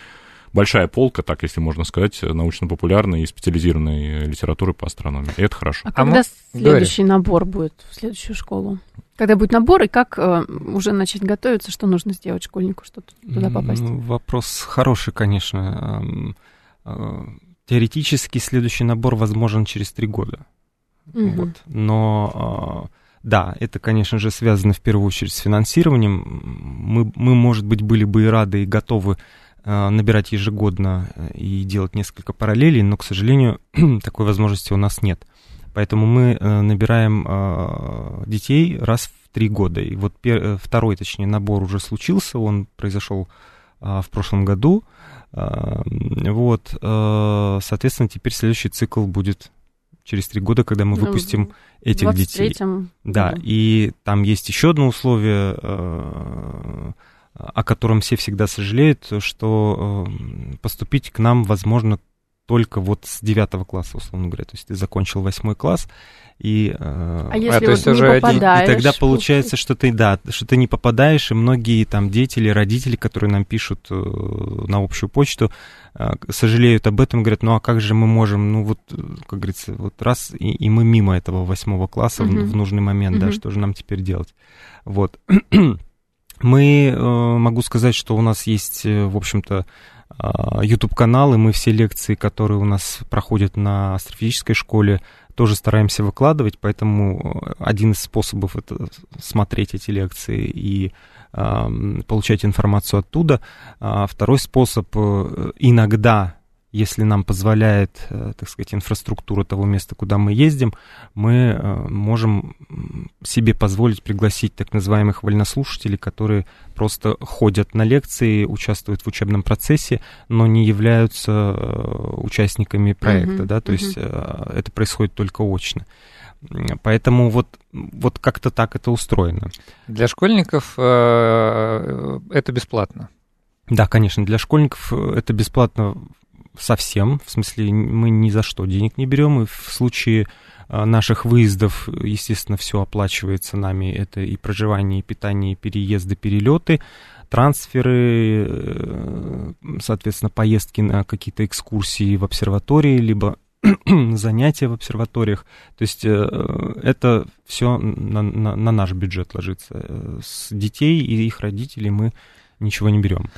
большая полка, так если можно сказать, научно-популярной и специализированной литературы по астрономии. И это хорошо. А, а когда мы... следующий Говори. набор будет в следующую школу? Когда будет набор, и как э, уже начать готовиться, что нужно сделать школьнику, чтобы туда попасть? Вопрос хороший, конечно. Э, теоретически следующий набор возможен через три года. Угу. Вот. Но э, да, это, конечно же, связано в первую очередь с финансированием. Мы, мы может быть, были бы и рады, и готовы э, набирать ежегодно э, и делать несколько параллелей, но, к сожалению, такой возможности у нас нет. Поэтому мы э, набираем детей раз в три года. И вот второй, точнее, набор уже случился, он произошел в прошлом году. Вот, соответственно, теперь следующий цикл будет через три года, когда мы ну, выпустим этих детей. Да, и там есть еще одно условие, о котором все всегда сожалеют, что поступить к нам возможно только вот с девятого класса, условно говоря. То есть ты закончил восьмой класс, и, э, а если а, вот не уже попадаешь, и тогда получается, что ты, да, что ты не попадаешь, и многие там дети или родители, которые нам пишут э, на общую почту, э, сожалеют об этом, говорят, ну а как же мы можем, ну вот, как говорится, вот раз, и, и мы мимо этого восьмого класса uh-huh. в, в нужный момент, uh-huh. да, что же нам теперь делать? Вот. мы, могу сказать, что у нас есть, в общем-то, YouTube-канал, и мы все лекции, которые у нас проходят на астрофизической школе, тоже стараемся выкладывать, поэтому э, один из способов это смотреть эти лекции и получать информацию оттуда. А второй способ э, иногда если нам позволяет, э, так сказать, инфраструктура того места, куда мы ездим, мы э, можем себе позволить пригласить так называемых вольнослушателей, которые просто ходят на лекции, участвуют в учебном процессе, но не являются э, участниками проекта, uh-huh, да, то uh-huh. есть это происходит только очно. Поэтому вот, вот как-то так это устроено. Для школьников это бесплатно. Да, конечно, для школьников это бесплатно совсем, в смысле мы ни за что денег не берем, и в случае а, наших выездов, естественно, все оплачивается нами, это и проживание, и питание, и переезды, перелеты, трансферы, э, соответственно, поездки на какие-то экскурсии в обсерватории, либо занятия в обсерваториях. То есть э, это все на, на, на наш бюджет ложится. С детей и их родителей мы ничего не берем.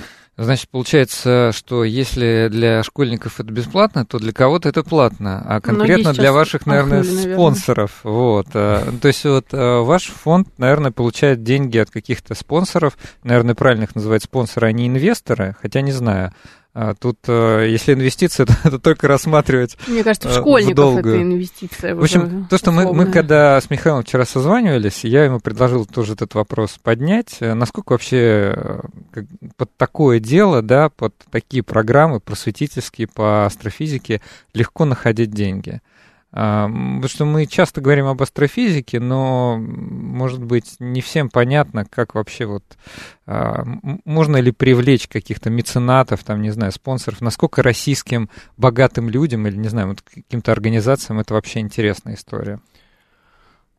Значит, получается, что если для школьников это бесплатно, то для кого-то это платно, а конкретно для ваших, наверное, охнули, спонсоров. Наверное. Вот. А, то есть вот а, ваш фонд, наверное, получает деньги от каких-то спонсоров, наверное, правильно их называть спонсоры, а не инвесторы, хотя не знаю. А тут, э, если инвестиция, то это только рассматривать Мне кажется, в школьников в это инвестиция. В общем, то, что мы, мы когда с Михаилом вчера созванивались, я ему предложил тоже этот вопрос поднять. Насколько вообще под такое дело, да, под такие программы просветительские по астрофизике легко находить деньги? Потому что мы часто говорим об астрофизике, но, может быть, не всем понятно, как вообще вот а, можно ли привлечь каких-то меценатов, там, не знаю, спонсоров, насколько российским богатым людям или, не знаю, вот каким-то организациям это вообще интересная история.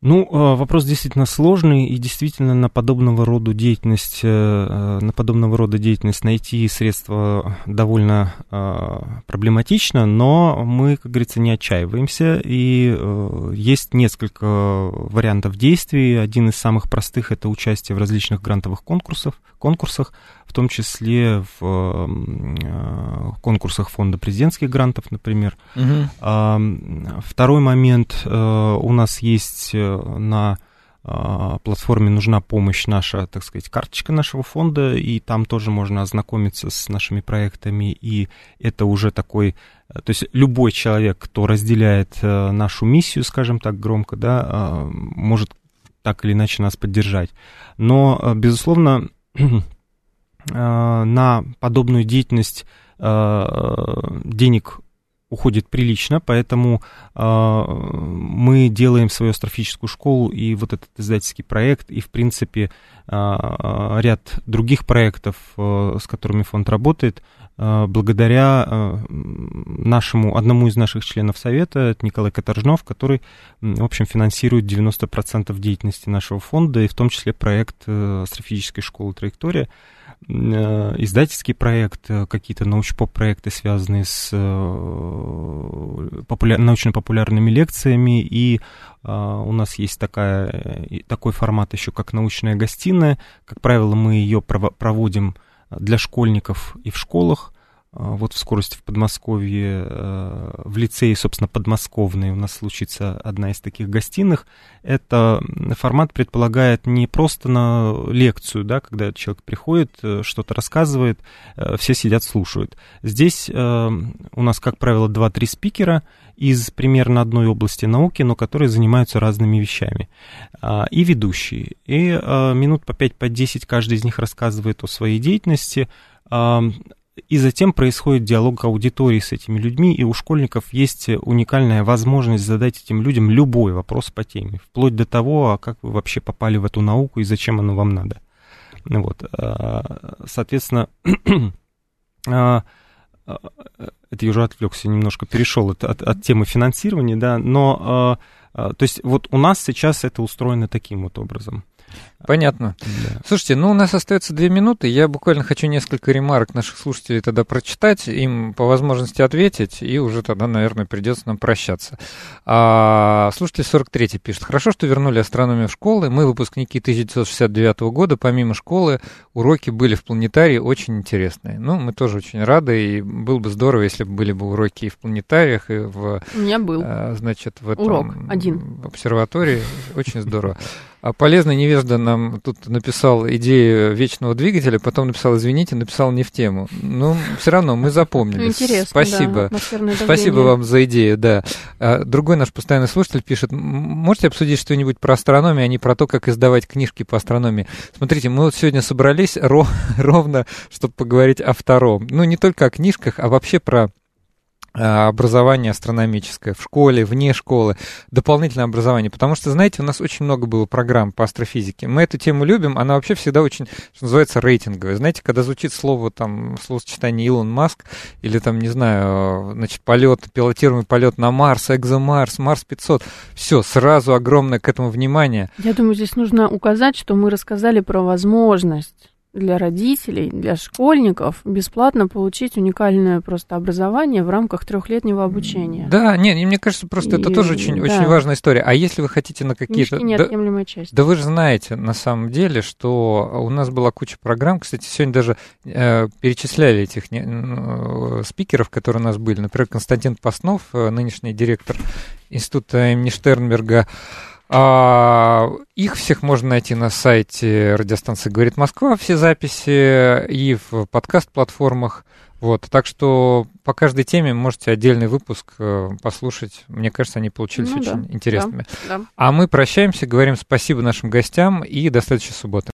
Ну, э, вопрос действительно сложный, и действительно на подобного рода деятельность, э, э, на подобного рода деятельность найти средства довольно проблематично, но мы, как говорится, не отчаиваемся, и есть несколько вариантов действий. Один из самых простых – это участие в различных грантовых конкурсах, конкурсах, в том числе в конкурсах фонда президентских грантов, например. Угу. Второй момент, у нас есть на а, платформе нужна помощь наша, так сказать, карточка нашего фонда, и там тоже можно ознакомиться с нашими проектами, и это уже такой, то есть любой человек, кто разделяет э, нашу миссию, скажем так громко, да, а, может так или иначе нас поддержать. Но, э, безусловно, на подобную деятельность денег уходит прилично, поэтому э, мы делаем свою астрофическую школу и вот этот издательский проект, и, в принципе, э, ряд других проектов, э, с которыми фонд работает, э, благодаря э, нашему, одному из наших членов совета, это Николай Каторжнов, который, в общем, финансирует 90% деятельности нашего фонда, и в том числе проект э, астрофизической школы «Траектория», издательский проект, э, какие-то научно-поп-проекты, связанные с э, популяр... научно-популярными лекциями, и у нас есть такая, такой формат еще, как научная гостиная. Как правило, мы ее проводим для школьников и в школах. А, вот в скорости в Подмосковье, э, в лицее, собственно, подмосковной у нас случится одна из таких гостиных. Это формат предполагает не просто на лекцию, да, когда человек приходит, э, что-то рассказывает, э, все сидят, слушают. Здесь у нас, как правило, 2-3 спикера из примерно одной области науки, но которые занимаются разными вещами. А, и ведущие. И минут по 5-10 по каждый из них рассказывает о своей деятельности и затем происходит диалог аудитории с этими людьми, и у школьников есть уникальная возможность задать этим людям любой вопрос по теме, вплоть до того, а как вы вообще попали в эту науку и зачем оно вам надо. Вот. А, соответственно, а, это я уже отвлекся немножко, перешел от, от, от темы финансирования, да, но то есть вот у нас сейчас это устроено таким вот образом. Понятно. Да. Слушайте, ну у нас остается две минуты. Я буквально хочу несколько ремарок наших слушателей тогда прочитать, им по возможности ответить, и уже тогда, наверное, придется нам прощаться. А, слушатель 43 пишет. Хорошо, что вернули астрономию в школы. Мы, выпускники 1969 года, помимо школы, уроки были в планетарии очень интересные. Ну, мы тоже очень рады, и было бы здорово, если бы были бы уроки и в планетариях, и в... У меня был. А, значит, в этом... Урок один. В обсерватории. Очень здорово. А полезный невежда нам тут написал идею вечного двигателя, потом написал, извините, написал не в тему. Ну, все равно мы запомнили. Интересно, Спасибо. Да, Спасибо вам за идею, да. А, другой наш постоянный слушатель пишет, можете обсудить что-нибудь про астрономию, а не про то, как издавать книжки по астрономии? Смотрите, мы вот сегодня собрались ровно, чтобы поговорить о втором. Ну, не только о книжках, а вообще про образование астрономическое в школе, вне школы, дополнительное образование. Потому что, знаете, у нас очень много было программ по астрофизике. Мы эту тему любим, она вообще всегда очень, что называется, рейтинговая. Знаете, когда звучит слово, там, словосочетание Илон Маск, или там, не знаю, значит, полет, пилотируемый полет на Марс, Экзомарс, Марс 500, все, сразу огромное к этому внимание. Я думаю, здесь нужно указать, что мы рассказали про возможность для родителей, для школьников бесплатно получить уникальное просто образование в рамках трехлетнего обучения. Да, нет, мне кажется, просто и, это тоже очень, да. очень важная история. А если вы хотите на какие-то... неотъемлемая да, часть. Да вы же знаете, на самом деле, что у нас была куча программ, кстати, сегодня даже э, перечисляли этих не, э, спикеров, которые у нас были. Например, Константин Паснов, э, нынешний директор института имени Штернберга, а, их всех можно найти на сайте радиостанции «Говорит Москва», все записи и в подкаст-платформах. Вот, так что по каждой теме можете отдельный выпуск э, послушать. Мне кажется, они получились ну, очень да, интересными. Да, да. А мы прощаемся, говорим спасибо нашим гостям и до следующей субботы.